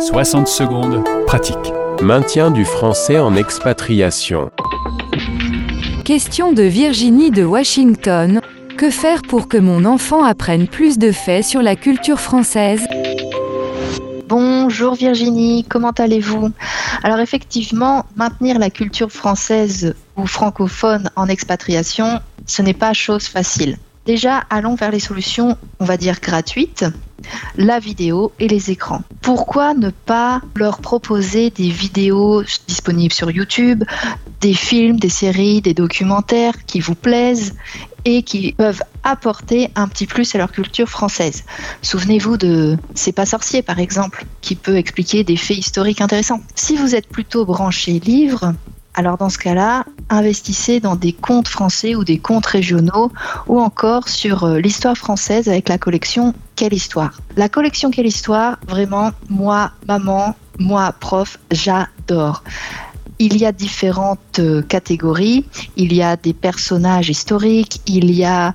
60 secondes, pratique. Maintien du français en expatriation. Question de Virginie de Washington. Que faire pour que mon enfant apprenne plus de faits sur la culture française? Bonjour Virginie, comment allez-vous? Alors effectivement, maintenir la culture française ou francophone en expatriation, ce n'est pas chose facile. Déjà, allons vers les solutions, on va dire gratuites, la vidéo et les écrans. Pourquoi ne pas leur proposer des vidéos disponibles sur YouTube, des films, des séries, des documentaires qui vous plaisent et qui peuvent apporter un petit plus à leur culture française? Souvenez-vous de C'est pas sorcier par exemple, qui peut expliquer des faits historiques intéressants. Si vous êtes plutôt branché livre, alors dans ce cas-là, investissez dans des contes français ou des contes régionaux ou encore sur euh, l'histoire française avec la collection Quelle histoire. La collection Quelle histoire, vraiment, moi, maman, moi, prof, j'adore. Il y a différentes euh, catégories, il y a des personnages historiques, il y a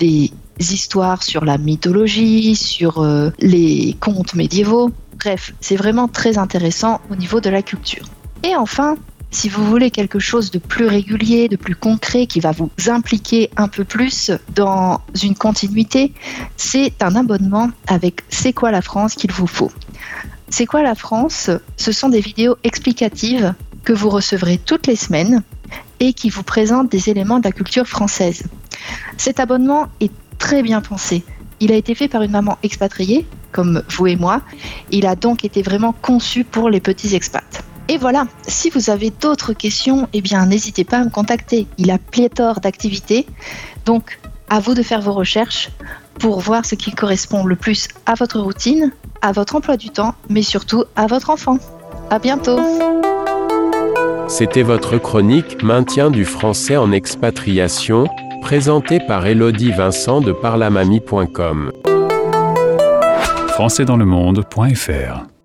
des histoires sur la mythologie, sur euh, les contes médiévaux. Bref, c'est vraiment très intéressant au niveau de la culture. Et enfin, si vous voulez quelque chose de plus régulier, de plus concret, qui va vous impliquer un peu plus dans une continuité, c'est un abonnement avec C'est quoi la France qu'il vous faut. C'est quoi la France? Ce sont des vidéos explicatives que vous recevrez toutes les semaines et qui vous présentent des éléments de la culture française. Cet abonnement est très bien pensé. Il a été fait par une maman expatriée, comme vous et moi. Il a donc été vraiment conçu pour les petits expats. Et voilà, si vous avez d'autres questions, eh bien n'hésitez pas à me contacter. Il a pléthore d'activités. Donc, à vous de faire vos recherches pour voir ce qui correspond le plus à votre routine, à votre emploi du temps, mais surtout à votre enfant. À bientôt. C'était votre chronique Maintien du français en expatriation, présentée par Elodie Vincent de parlamamie.com. Françaisdanslemonde.fr